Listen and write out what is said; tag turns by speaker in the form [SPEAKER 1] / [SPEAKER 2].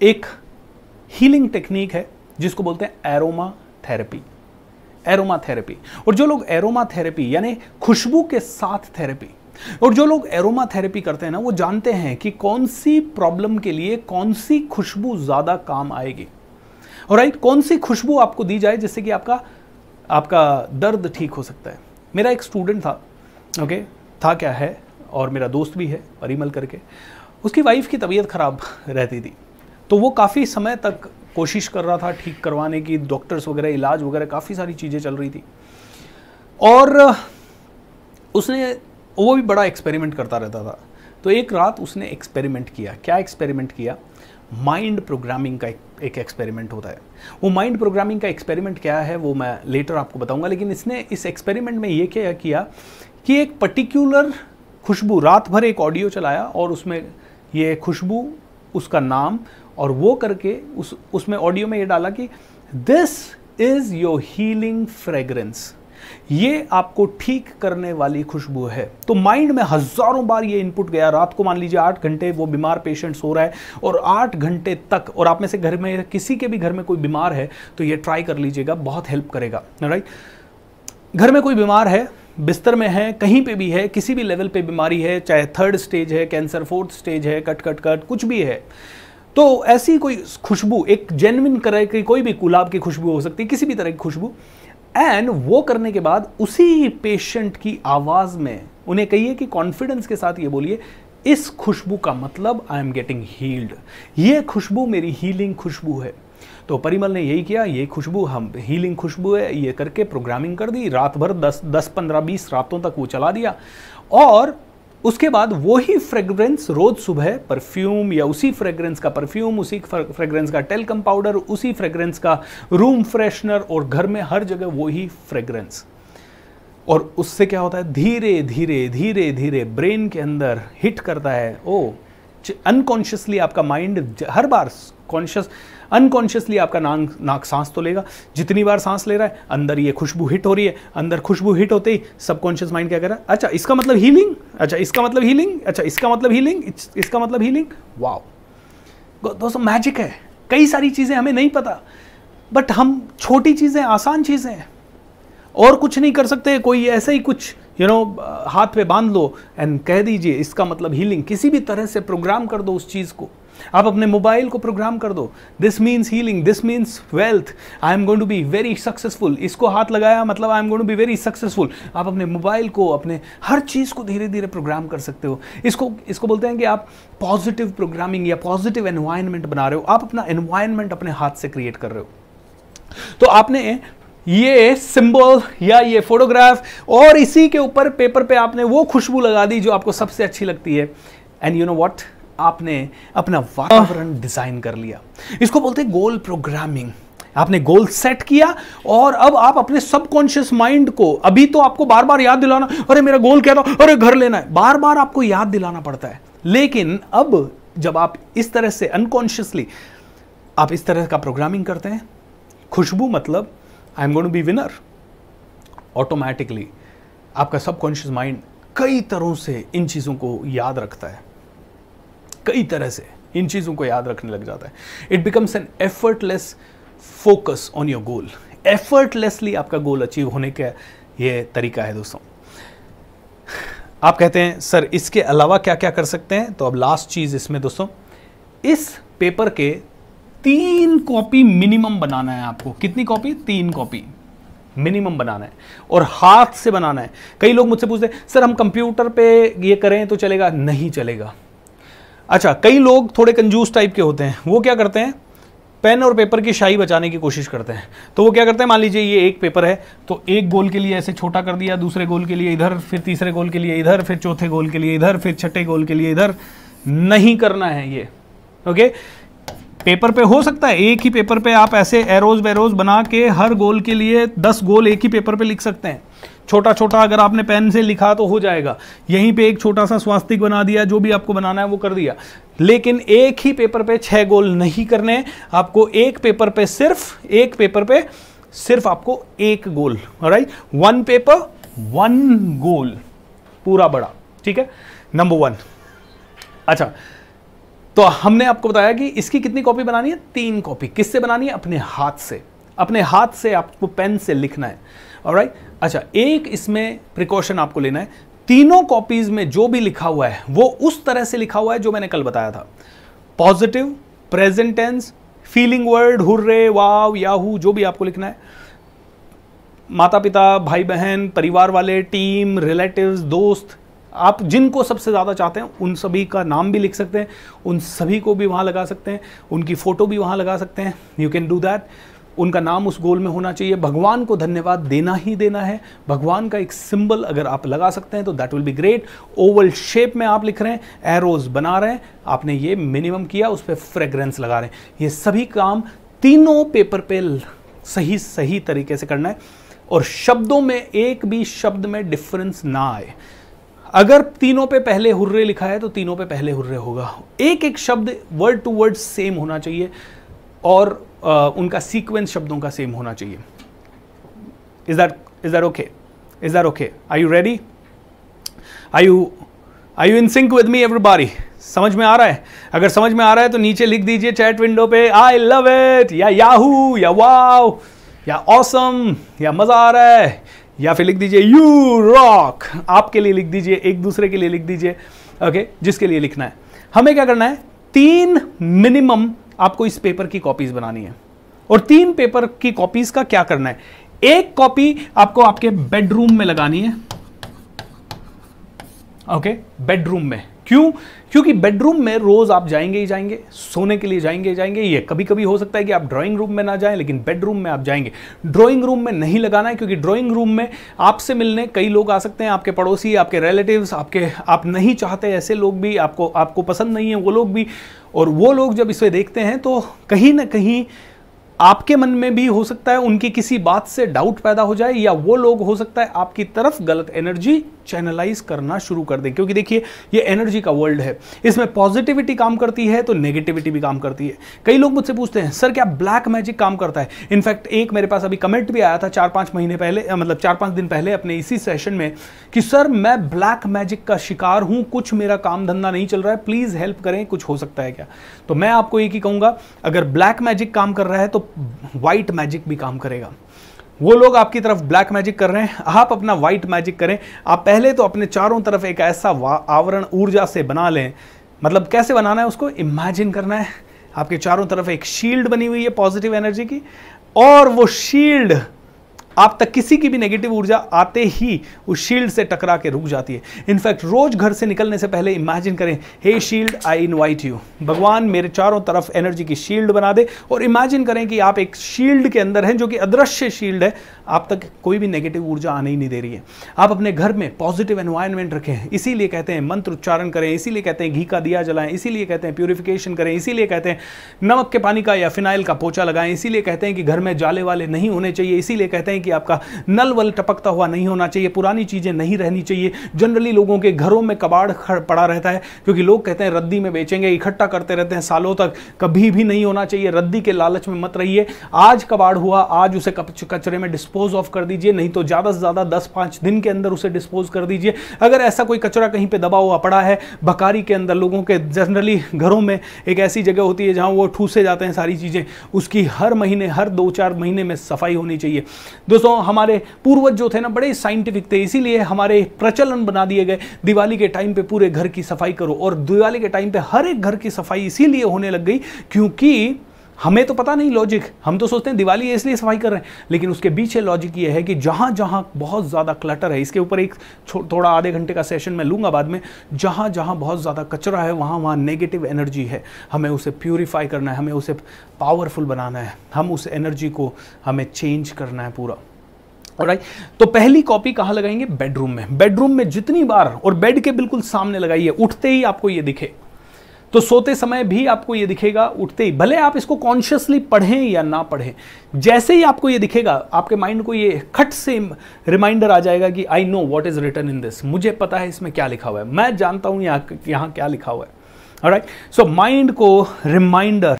[SPEAKER 1] एक healing technique है, जिसको बोलते हैं एरोमा थेरेपी एरोमा थेरेपी और जो लोग एरोमा थेरेपी यानी खुशबू के साथ थेरेपी और जो लोग एरोमा थेरेपी करते हैं ना, वो जानते हैं कि कौन सी प्रॉब्लम के लिए कौन सी खुशबू ज़्यादा काम आएगी। और राइट कौन सी खुशबू आपको दी जाए जिससे कि आपका आपका दर्द ठीक हो सकता है। मेरा एक स्टूडेंट था ओके था क्या है, और मेरा दोस्त भी है, परिमल करके। उसकी वाइफ की तबीयत ख़राब रहती थी। तो वो काफ़ी समय तक कोशिश कर रहा था ठीक करवाने की डॉक्टर्स वगैरह, इलाज वगैरह, काफ़ी सारी चीज़ें चल रही थी। और, उसने, वो भी बड़ा एक्सपेरिमेंट करता रहता था। तो एक रात उसने एक्सपेरिमेंट किया। क्या एक्सपेरिमेंट किया? माइंड प्रोग्रामिंग का एक एक्सपेरिमेंट होता है। वो माइंड प्रोग्रामिंग का एक्सपेरिमेंट क्या है, वो मैं लेटर आपको बताऊँगा, लेकिन इसने इस एक्सपेरिमेंट में ये क्या किया कि एक पर्टिकुलर खुशबू, रात भर एक ऑडियो चलाया और उसमें ये खुशबू, उसका नाम और वो करके उस, उसमें ऑडियो में ये डाला कि this is your healing fragrance ये आपको ठीक करने वाली खुशबू है। तो माइंड में हज़ारों बार ये इनपुट गया। रात को मान लीजिए आठ घंटे वो बीमार पेशेंट सो रहा है और आठ घंटे तक, और आप में से घर में, किसी के भी घर में कोई बीमार है तो ये ट्राई कर लीजिएगा, बहुत हेल्प करेगा। राइट घर में कोई बीमार है, बिस्तर में है, कहीं पे भी है, किसी भी लेवल पे बीमारी है, चाहे थर्ड स्टेज है कैंसर फोर्थ स्टेज है कट कट कट कुछ भी है तो ऐसी कोई खुशबू, एक जेनविन तरह की कोई भी गुलाब की खुशबू हो सकती है, किसी भी तरह की खुशबू। एंड वो करने के बाद उसी पेशेंट की आवाज़ में उन्हें कहिए कि कॉन्फिडेंस के साथ ये बोलिए, इस खुशबू का मतलब आई एम गेटिंग हील्ड ये खुशबू मेरी हीलिंग खुशबू है। तो परिमल ने यही किया, ये खुशबू हम हीलिंग खुशबू है, ये करके प्रोग्रामिंग कर दी, रात भर दस दस, पंद्रह, बीस रातों तक वो चला दिया। और उसके बाद वही फ्रेग्रेंस रोज सुबह परफ्यूम या उसी फ्रेग्रेंस का परफ्यूम उसी फ्रेग्रेंस का टेलकम पाउडर उसी फ्रेग्रेंस का रूम फ्रेशनर और घर में हर जगह वही फ्रेग्रेंस और उससे क्या होता है? धीरे धीरे धीरे धीरे ब्रेन के अंदर हिट करता है। ओ अनकॉन्शियसली आपका माइंड हर बार कॉन्शियस अनकॉन्शियसली आपका नाक नाक सांस तो लेगा। जितनी बार सांस ले रहा है अंदर ये खुशबू हिट हो रही है अंदर खुशबू हिट होते ही सबकॉन्शियस माइंड क्या कर रहा है? अच्छा इसका मतलब हीलिंग अच्छा इसका मतलब हीलिंग अच्छा इसका मतलब हीलिंग इसका मतलब हीलिंग वाओ दोस्तों मैजिक है। कई सारी चीज़ें हमें नहीं पता बट हम छोटी चीज़ें आसान चीज़ें हैं। और कुछ नहीं कर सकते कोई ऐसे ही कुछ यू you नो know, हाथ पे बाँध लो एंड कह दीजिए इसका मतलब हीलिंग किसी भी तरह से प्रोग्राम कर दो उस चीज़ को। आप अपने मोबाइल को प्रोग्राम कर दो। This means healing this means wealth I am going to be very successful इसको हाथ लगाया मतलब I am going to be very successful आप अपने मोबाइल को, अपने हर चीज़ को धीरे धीरे प्रोग्राम कर सकते हो। इसको इसको बोलते हैं कि आप पॉजिटिव प्रोग्रामिंग या पॉजिटिव एनवायरमेंट बना रहे हो। आप अपना एनवायरमेंट अपने हाथ से क्रिएट कर रहे हो। तो आपने ये सिंबल या ये फोटोग्राफ और इसी के ऊपर पेपर पे आपने वो खुशबू लगा दी जो आपको सबसे अच्छी लगती है। एंड यू नो व्हाट आपने अपना वातावरण डिज़ाइन कर लिया। इसको बोलते हैं गोल प्रोग्रामिंग आपने गोल सेट किया और अब आप अपने सबकॉन्शियस माइंड को, अभी तो आपको बार बार याद दिलाना, अरे मेरा गोल क्या था? अरे घर लेना है। बार बार आपको याद दिलाना पड़ता है। लेकिन अब जब आप इस तरह से अनकॉन्शियसली आप इस तरह का प्रोग्रामिंग करते हैं, खुशबू मतलब I am going be winner automatically आपका सबकॉन्शियस माइंड कई तरह से इन चीज़ों को याद रखता है। कई तरह से इन चीज़ों को याद रखने लग जाता है। It becomes an effortless focus on your goal effortlessly आपका गोल अचीव होने का ये तरीका है दोस्तों। आप कहते हैं, सर, इसके अलावा क्या क्या कर सकते हैं? तो अब लास्ट चीज़ इसमें दोस्तों, इस पेपर के तीन कॉपी मिनिमम बनाना है आपको। कितनी कॉपी तीन कॉपी मिनिमम बनाना है। और हाथ से बनाना है। कई लोग मुझसे पूछते हैं, सर, हम कंप्यूटर पे ये करें तो चलेगा? नहीं चलेगा। अच्छा कई लोग थोड़े कंजूस टाइप के होते हैं। वो क्या करते हैं? पेन और पेपर की शाही बचाने की कोशिश करते हैं। तो वो क्या करते हैं? मान लीजिए ये एक पेपर है तो एक गोल के लिए ऐसे छोटा कर दिया, दूसरे गोल के लिए इधर, फिर तीसरे गोल के लिए इधर, फिर चौथे गोल के लिए इधर, फिर छठे गोल के लिए इधर। नहीं करना है ये ओके पेपर पे हो सकता है, एक ही पेपर पे आप ऐसे एरोज वेरोज बना के हर गोल के लिए दस गोल एक ही पेपर पे लिख सकते हैं। छोटा छोटा अगर आपने पेन से लिखा तो हो जाएगा। यहीं पे एक छोटा सा स्वास्तिक बना दिया, जो भी आपको बनाना है वो कर दिया। लेकिन एक ही पेपर पे छह गोल नहीं करने, आपको एक पेपर पे सिर्फ़, एक पेपर पे सिर्फ़ आपको एक goal write one paper one goal पूरा बड़ा, ठीक है? नंबर वन अच्छा तो हमने आपको बताया कि इसकी कितनी कॉपी बनानी है? तीन कॉपी किससे बनानी है? अपने हाथ से। अपने हाथ से आपको पेन से लिखना है। और अच्छा एक इसमें प्रिकॉशन आपको लेना है। तीनों कॉपीज में जो भी लिखा हुआ है, वो उस तरह से लिखा हुआ है जो मैंने कल बताया था। Positive present tense feeling word hurray, wow, yahoo, जो भी आपको लिखना है। माता पिता भाई बहन परिवार वाले टीम रिलेटिव्स दोस्त आप जिनको सबसे ज़्यादा चाहते हैं, उन सभी का नाम भी लिख सकते हैं, उन सभी को भी वहाँ लगा सकते हैं, उनकी फ़ोटो भी वहाँ लगा सकते हैं। यू कैन डू दैट उनका नाम उस गोल में होना चाहिए। भगवान को धन्यवाद देना ही देना है। भगवान का एक सिंबल अगर आप लगा सकते हैं तो that will be great oval shape में आप लिख रहे हैं एरोज बना रहे हैं। आपने ये मिनिमम किया, उस पर फ्रेग्रेंस लगा रहे हैं। ये सभी काम तीनों पेपर पे सही सही तरीके से करना है। और शब्दों में एक भी शब्द में डिफरेंस ना आए। अगर तीनों पे पहले हुर्रे लिखा है तो तीनों पे पहले हुर्रे होगा। एक एक शब्द वर्ड टू वर्ड सेम होना चाहिए और आ, उनका सीक्वेंस शब्दों का सेम होना चाहिए। Is that is that okay is that okay are you ready are you are you in sync with me everybody समझ में आ रहा है? अगर समझ में आ रहा है तो नीचे लिख दीजिए चैट विंडो पे आई लव इट या याहू या वाव या ऑसम या मज़ा आ रहा है? या फिर लिख दीजिए यू रॉक आपके लिए लिख दीजिए, एक दूसरे के लिए लिख दीजिए ओके जिसके लिए लिखना है। हमें क्या करना है? तीन मिनिमम आपको इस पेपर की कॉपीज बनानी है। और तीन पेपर की कॉपीज का क्या करना है? एक कॉपी आपको आपके बेडरूम में लगानी है ओके बेडरूम में। क्यों? क्योंकि बेडरूम में रोज आप जाएँगे ही जाएँगे, सोने के लिए जाएँगे ही जाएँगे, ये कभी कभी हो सकता है कि आप ड्राइंग रूम में ना जाएँ, लेकिन बेडरूम में आप जाएँगे। ड्राइंग रूम में नहीं लगाना है, क्योंकि ड्राइंग रूम में आपसे मिलने कई लोग आ सकते हैं, आपके पड़ोसी, आपके रिलेटिव्स आपके, आप नहीं चाहते ऐसे लोग भी, आपको आपको पसंद नहीं है वो लोग भी। और वो लोग जब इसे देखते हैं तो कहीं ना कहीं आपके मन में भी हो सकता है उनकी किसी बात से डाउट पैदा हो जाए, या वो लोग हो सकता है आपकी तरफ़ गलत एनर्जी चैनलाइज करना शुरू कर दें। क्योंकि देखिए, ये एनर्जी का वर्ल्ड है। इसमें पॉजिटिविटी काम करती है तो नेगेटिविटी भी काम करती है। कई लोग मुझसे पूछते हैं, सर, क्या ब्लैक मैजिक काम करता है? इनफैक्ट एक मेरे पास अभी कमेंट भी आया था चार पाँच महीने पहले मतलब चार पाँच दिन पहले अपने इसी सेशन में, कि, सर, मैं ब्लैक मैजिक का शिकार हूँ, कुछ मेरा काम धंधा नहीं चल रहा है प्लीज़ हेल्प करें, कुछ हो सकता है क्या? तो मैं आपको एक ही कहूँगा, अगर ब्लैक मैजिक काम कर रहा है तो व्हाइट मैजिक भी काम करेगा। वो लोग आपकी तरफ़ ब्लैक मैजिक कर रहे हैं। आप अपना व्हाइट मैजिक करें। आप पहले तो अपने चारों तरफ़ एक ऐसा आवरण ऊर्जा से बना लें। मतलब कैसे बनाना है उसको? इमेजिन करना है। आपके चारों तरफ़ एक शील्ड बनी हुई है पॉजिटिव एनर्जी की। और वो शील्ड आप तक किसी की भी नेगेटिव ऊर्जा आते ही उस शील्ड से टकरा के रुक जाती है। इनफैक्ट रोज घर से निकलने से पहले इमेजिन करें हे शील्ड आई इनवाइट यू भगवान मेरे चारों तरफ़ एनर्जी की शील्ड बना दे और इमेजिन करें कि आप एक शील्ड के अंदर हैं जो कि अदृश्य शील्ड है। आप तक कोई भी नेगेटिव ऊर्जा आने ही नहीं दे रही है। आप अपने घर में पॉजिटिव एनवायरमेंट रखें। इसीलिए कहते हैं, मंत्र उच्चारण करें, इसीलिए कहते हैं, घी का दिया जलाएँ, इसीलिए कहते हैं प्योरिफिकेशन करें, इसीलिए कहते हैं, नमक के पानी का या फिनाइल का पोचा लगाएँ, इसीलिए कहते हैं कि घर में जाले वाले नहीं होने चाहिए, इसीलिए कहते हैं कि आपका नल वल टपकता हुआ नहीं होना चाहिए, पुरानी चीज़ें नहीं रहनी चाहिए। जनरली लोगों के घरों में कबाड़ पड़ा रहता है, क्योंकि लोग कहते हैं रद्दी में बेचेंगे, इकट्ठा करते रहते हैं, सालों तक कभी भी नहीं होना चाहिए, रद्दी के लालच में मत रहिए। आज कबाड़ हुआ, आज उसे कचरे में डिस्पोज ऑफ़ कर दीजिए, नहीं तो ज़्यादा से ज़्यादा दस पाँच दिन के अंदर उसे डिस्पोज कर दीजिए। अगर ऐसा कोई कचरा कहीं पर दबा हुआ पड़ा है, बकारी के अंदर, लोगों के जनरली घरों में एक ऐसी जगह होती है जहाँ वो ठूसे जाते हैं सारी चीज़ें, उसकी हर महीने, हर दो चार महीने में सफ़ाई होनी चाहिए। दोस्तों, हमारे पूर्वज जो थे ना, बड़े साइंटिफिक थे, इसीलिए हमारे प्रचलन बना दिए गए। दिवाली के टाइम पे पूरे घर की सफ़ाई करो और दिवाली के टाइम पे हर एक घर की सफ़ाई इसीलिए होने लग गई क्योंकि हमें तो पता नहीं लॉजिक हम तो सोचते हैं दिवाली है, इसलिए सफ़ाई कर रहे हैं। लेकिन उसके पीछे लॉजिक ये है कि जहाँ जहाँ बहुत ज़्यादा क्लटर है, इसके ऊपर एक थोड़ा आधे घंटे का सेशन मैं लूँगा बाद में जहाँ जहाँ बहुत ज़्यादा कचरा है वहाँ वहाँ नेगेटिव एनर्जी है। हमें उसे प्योरीफाई करना है, हमें उसे पावरफुल बनाना है। हम उस एनर्जी को हमें चेंज करना है पूरा। राइट तो पहली कॉपी कहाँ लगाएँगे? बेडरूम में। बेडरूम में जितनी बार, और बेड के बिल्कुल सामने लगाइए, उठते ही आपको ये दिखे। तो सोते समय भी आपको ये दिखेगा, उठते ही, भले आप इसको कॉन्शियसली पढ़ें या ना पढ़ें, जैसे ही आपको ये दिखेगा, आपके माइंड को ये खट से रिमाइंडर आ जाएगा कि I know what is return in this मुझे पता है इसमें क्या लिखा हुआ है, मैं जानता हूँ यहाँ, यहाँ क्या लिखा हुआ है। राइट सो माइंड को रिमाइंडर